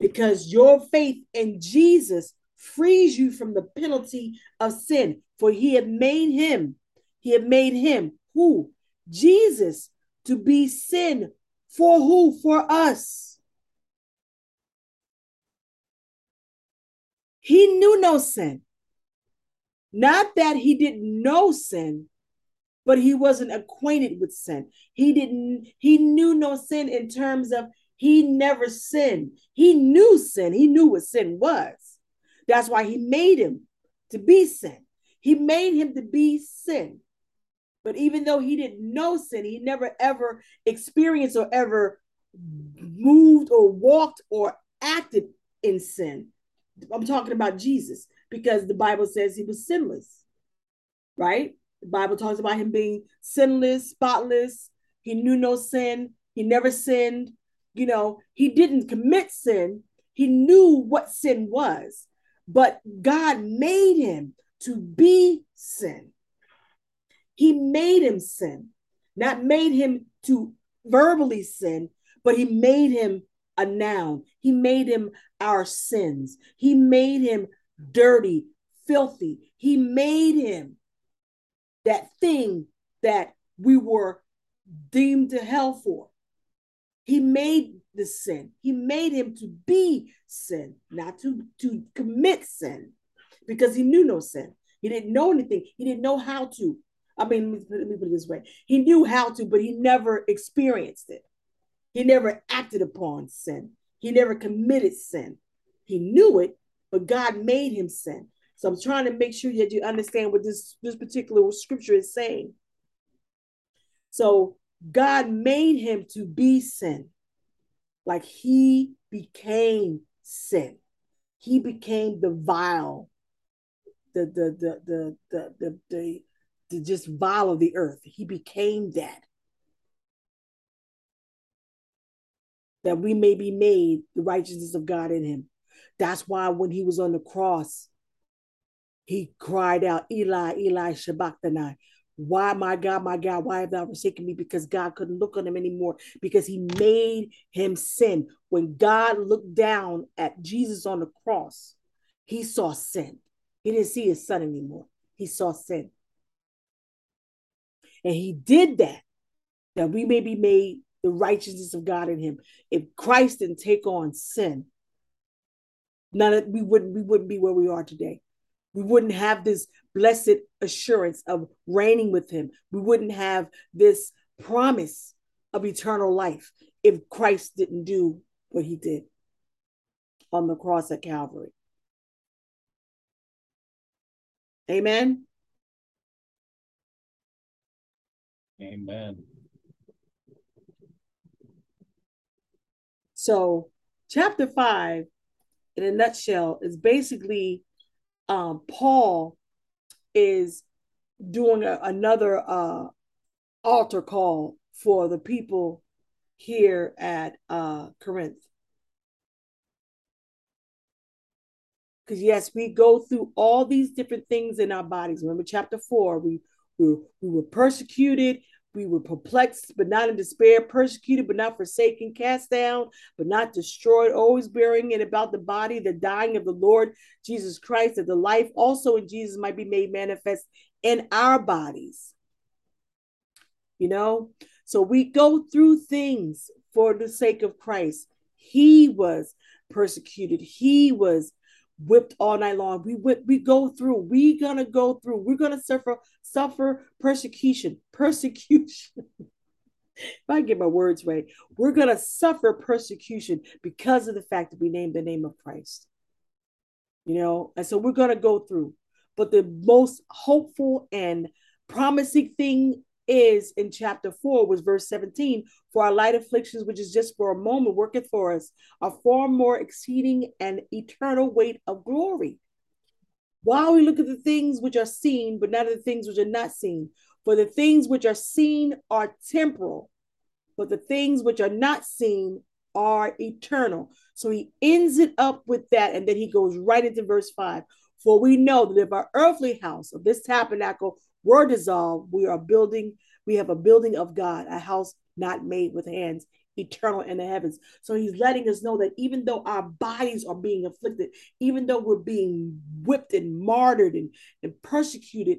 Because your faith in Jesus frees you from the penalty of sin, for he had made him, he had made him who? Jesus to be sin for who? For us. He knew no sin. Not that he didn't know sin, but he wasn't acquainted with sin. He didn't, he knew no sin in terms of he never sinned. He knew sin. He knew what sin was. That's why he made him to be sin. He made him to be sin. But even though he didn't know sin, he never ever experienced or ever moved or walked or acted in sin. I'm talking about Jesus because the Bible says he was sinless, right? The Bible talks about him being sinless, spotless. He knew no sin. He never sinned. You know, he didn't commit sin. He knew what sin was, but God made him to be sin. He made him sin, not made him to verbally sin, but he made him a noun. He made him our sins. He made him dirty, filthy. He made him that thing that we were deemed to hell for. He made the sin. He made him to be sin, not to, to commit sin, because he knew no sin. He didn't know anything. He didn't know how to. I mean, let me, put it this way. He knew how to, but he never experienced it. He never acted upon sin. He never committed sin. He knew it, but God made him sin. So I'm trying to make sure that you understand what this, this particular scripture is saying. So God made him to be sin. Like he became sin. He became the vile, the the the the the the, the, the just vile of the earth. He became that. that we may be made the righteousness of God in him. That's why when he was on the cross, he cried out, Eli, Eli, Shabachthani. Why, my God, my God, why have thou forsaken me? Because God couldn't look on him anymore because he made him sin. When God looked down at Jesus on the cross, he saw sin. He didn't see his son anymore. He saw sin. And he did that, that we may be made the righteousness of God in him. If Christ didn't take on sin, none of we wouldn't we wouldn't be where we are today. We wouldn't have this blessed assurance of reigning with him. We wouldn't have this promise of eternal life if Christ didn't do what he did on the cross at Calvary. Amen. Amen. So, chapter five, in a nutshell, is basically um, Paul is doing a, another uh, altar call for the people here at uh, Corinth. Because yes, we go through all these different things in our bodies. Remember, chapter four, we we we were persecuted, we were perplexed, but not in despair, persecuted, but not forsaken, cast down, but not destroyed, always bearing it about the body, the dying of the Lord Jesus Christ, that the life also in Jesus might be made manifest in our bodies. You know, so we go through things for the sake of Christ. He was persecuted, he was whipped all night long. We whip, we go through. We gonna go through. We're gonna suffer suffer persecution. Persecution. *laughs* if I get my words right, we're gonna suffer persecution because of the fact that we named the name of Christ. You know, and so we're gonna go through. But the most hopeful and promising thing is in chapter 4 was verse 17 for our light afflictions which is just for a moment worketh for us a far more exceeding and eternal weight of glory while we look at the things which are seen but not the things which are not seen. For the things which are seen are temporal but the things which are not seen are eternal. So he ends it up with that and then he goes right into verse 5 for we know that if our earthly house of this tabernacle were dissolved, we are building, we have a building of God, a house not made with hands, eternal in the heavens. So he's letting us know that even though our bodies are being afflicted, even though we're being whipped and martyred and, and persecuted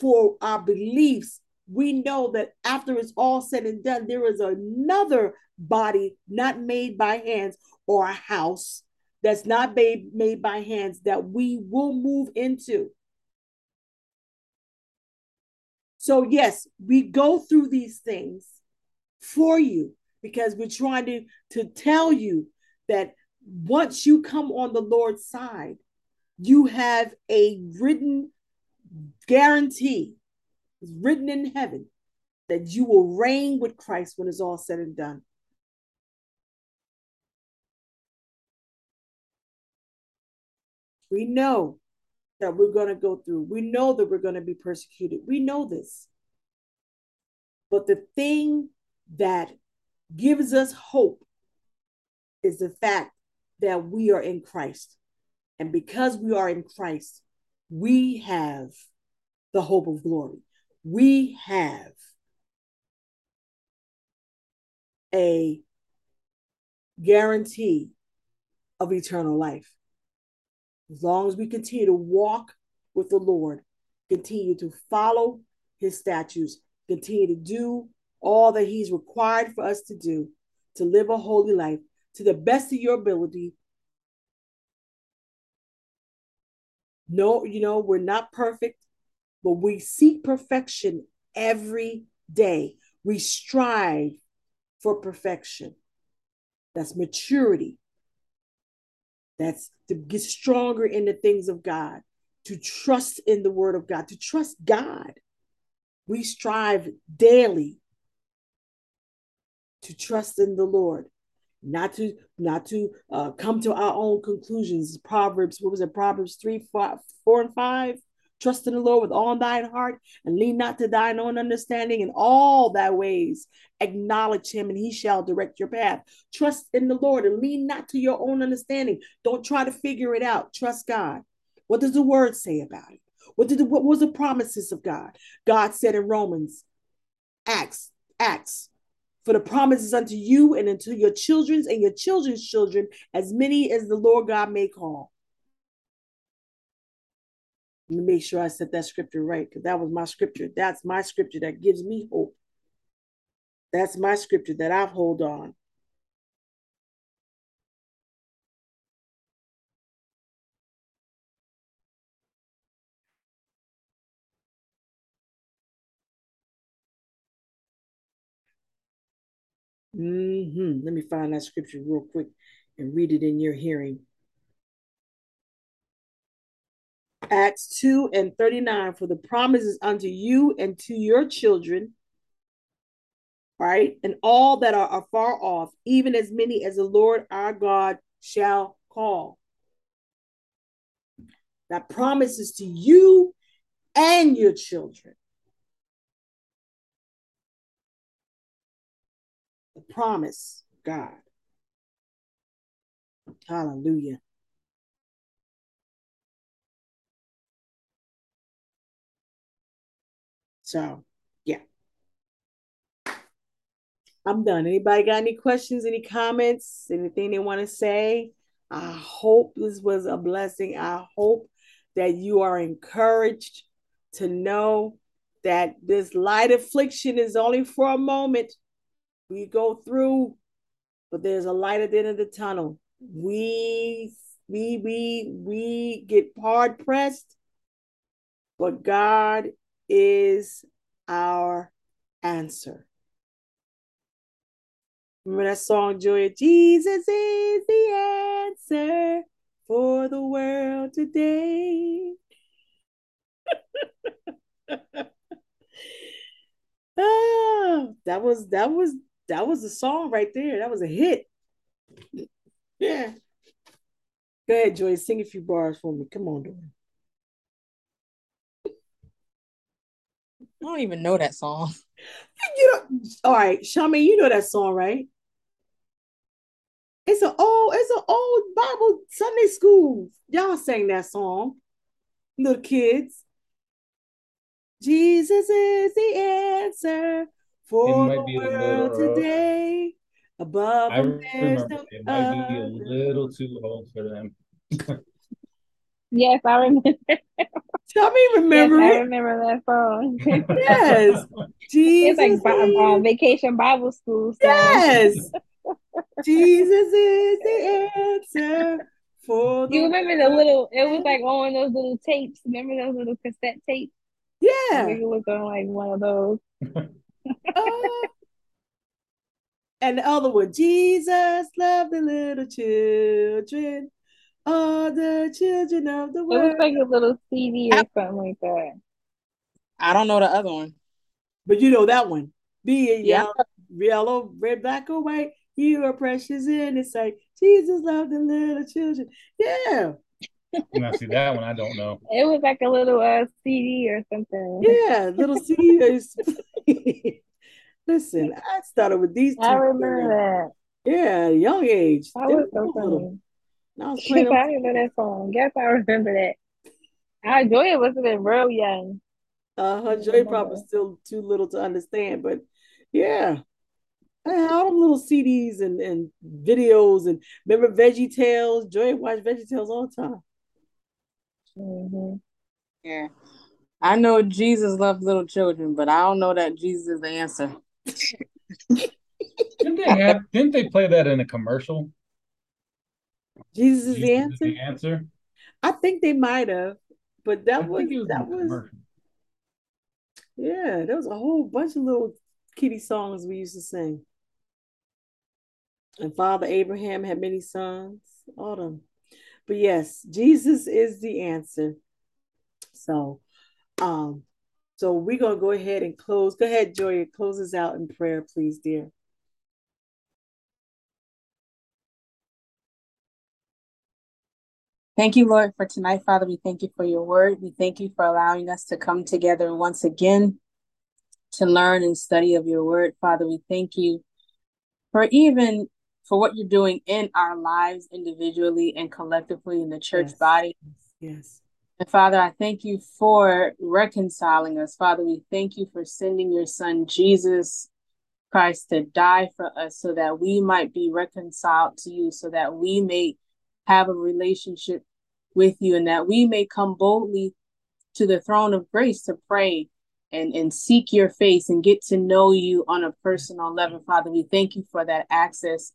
for our beliefs, we know that after it's all said and done, there is another body not made by hands or a house that's not made, made by hands that we will move into. So, yes, we go through these things for you because we're trying to, to tell you that once you come on the Lord's side, you have a written guarantee, it's written in heaven, that you will reign with Christ when it's all said and done. We know that we're going to go through. We know that we're going to be persecuted. We know this. But the thing that gives us hope is the fact that we are in Christ. And because we are in Christ, we have the hope of glory. We have a guarantee of eternal life. As long as we continue to walk with the Lord, continue to follow his statutes, continue to do all that he's required for us to do, to live a holy life to the best of your ability. No, you know, we're not perfect, but we seek perfection every day. We strive for perfection. That's maturity. That's to get stronger in the things of God, to trust in the word of God, to trust God. We strive daily to trust in the Lord, not to not to uh, come to our own conclusions. Proverbs, what was it? Proverbs three, five, four, and five. Trust in the Lord with all thine heart and lean not to thine own understanding in all thy ways. Acknowledge him and he shall direct your path. Trust in the Lord and lean not to your own understanding. Don't try to figure it out. Trust God. What does the word say about it? What did the, what was the promises of God? God said in Romans, Acts, Acts, for the promises unto you and unto your children's and your children's children, as many as the Lord God may call. Let me make sure I said that scripture right because that was my scripture. That's my scripture that gives me hope. That's my scripture that I've hold on. Mm-hmm. Let me find that scripture real quick and read it in your hearing. Acts 2 and 39 For the promise is unto you and to your children, right? And all that are, are far off, even as many as the Lord our God shall call. That promises to you and your children. Promise, God. Hallelujah. So, yeah. I'm done. Anybody got any questions, any comments, anything they want to say? I hope this was a blessing. I hope that you are encouraged to know that this light affliction is only for a moment. We go through, but there's a light at the end of the tunnel. We we we we get hard pressed, but God is our answer. Remember that song, Joy? Jesus is the answer for the world today. oh, *laughs* that was that was that was a song right there. That was a hit. Yeah. Go ahead, Joy. Sing a few bars for me. Come on, Dora. I don't even know that song. You know, all right, Shami, you know that song, right? It's an old, it's an old Bible Sunday school. Y'all sang that song, little kids. Jesus is the answer for the world today. Above I remember no it might be a little too old for them. yes, I remember. Tell me, remember yes. I remember that song. yes, Jesus. *laughs* It's like uh, vacation Bible school. Song. Yes, *laughs* Jesus is the answer for. you remember the little? It was like on those little tapes. Remember those little cassette tapes? Yeah, I think it was on like one of those. *laughs* uh, *laughs* and the other one, Jesus loved the little children, all the children of the world. It was like a little CD or something like that. I don't know the other one. But you know that one. Be it Yeah. yellow, yellow, red, black, or white. You are precious in His sight. Jesus loved the little children. Yeah, Now, see that one I don't know. *laughs* It was like a little uh CD or something. yeah, little CDs. *laughs* *laughs* Listen, I started with these two. I remember that. Yeah, young age. That They was so funny. I was playing I them. remember that song. Guess I remember that. I Joy must have been real young. Uh, her Joy remember. Pop was still too little to understand, but yeah. I had all them little CDs and, and videos and remember Veggie Tales. Joy watched Veggie Tales all the time. Hmm Yeah. I know Jesus loved little children, but I don't know that Jesus is the answer. *laughs* Didn't they have? Didn't they play that in a commercial? Jesus is the Jesus is answer. the answer. I think they might have, but I that was was that was commercial. yeah, there was a whole bunch of little kitty songs we used to sing. And Father Abraham had many sons, all them. But yes, Jesus is the answer. So, um, so we're gonna go ahead and close. Go ahead, Joy, close us out in prayer, please, dear. Thank you, Lord, for tonight, Father. We thank you for your word. We thank you for allowing us to come together once again to learn and study of your word, Father. We thank you for even for what you're doing in our lives individually and collectively in the church Yes. body. Yes. And Father, I thank you for reconciling us. Father, we thank you for sending your son Jesus Christ to die for us so that we might be reconciled to you, so that we may have a relationship with you and that we may come boldly to the throne of grace to pray and, and seek your face and get to know you on a personal level, Father. We thank you for that access.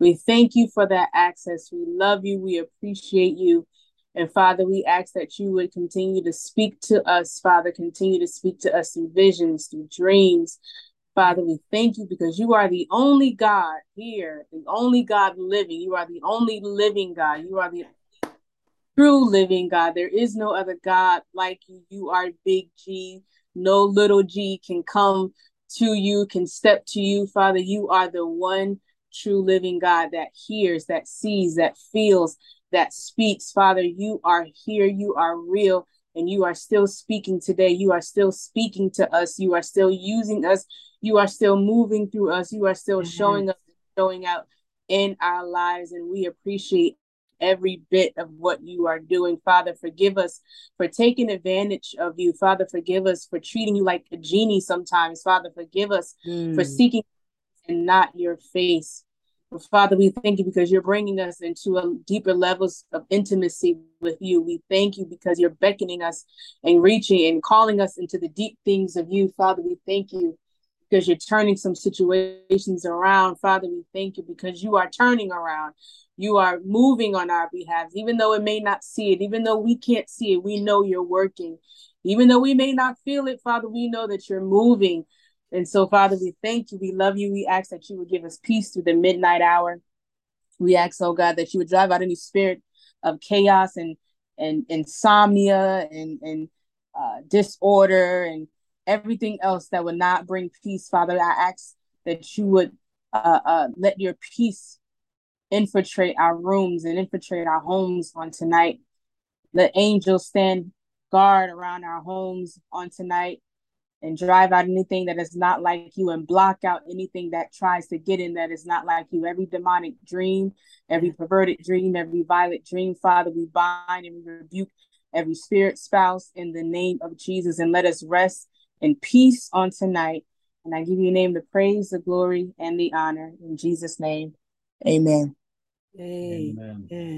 We thank you for that access. We love you. We appreciate you. And Father, we ask that you would continue to speak to us, Father, continue to speak to us through visions, through dreams. Father, we thank you because you are the only God here, the only God living. You are the only living God. You are the true living God. There is no other God like you. You are big G. No little g can come to you, can step to you. Father, you are the one true living God that hears, that sees, that feels, that speaks. Father, you are here. You are real and you are still speaking today. You are still speaking to us. You are still using us. You are still moving through us. You are still mm-hmm. showing up, showing out in our lives. And we appreciate every bit of what you are doing. Father, forgive us for taking advantage of you. Father, forgive us for treating you like a genie sometimes. Father, forgive us mm. for seeking and not your face. But Father, we thank you because you're bringing us into a deeper levels of intimacy with you. We thank you because you're beckoning us and reaching and calling us into the deep things of you. Father, we thank you because you're turning some situations around. Father, we thank you because you are turning around. You are moving on our behalf, even though it may not see it, even though we can't see it, we know you're working. Even though we may not feel it, Father, we know that you're moving and so, Father, we thank you. We love you. We ask that you would give us peace through the midnight hour. We ask, oh God, that you would drive out any spirit of chaos and and insomnia and and uh, disorder and everything else that would not bring peace, Father. I ask that you would uh, uh, let your peace infiltrate our rooms and infiltrate our homes on tonight. Let angels stand guard around our homes on tonight and drive out anything that is not like you and block out anything that tries to get in that is not like you. Every demonic dream, every perverted dream, every violent dream, Father, we bind and we rebuke every spirit spouse in the name of Jesus and let us rest in peace on tonight. And I give you name the praise, the glory, and the honor. In Jesus' name, amen. Amen. amen.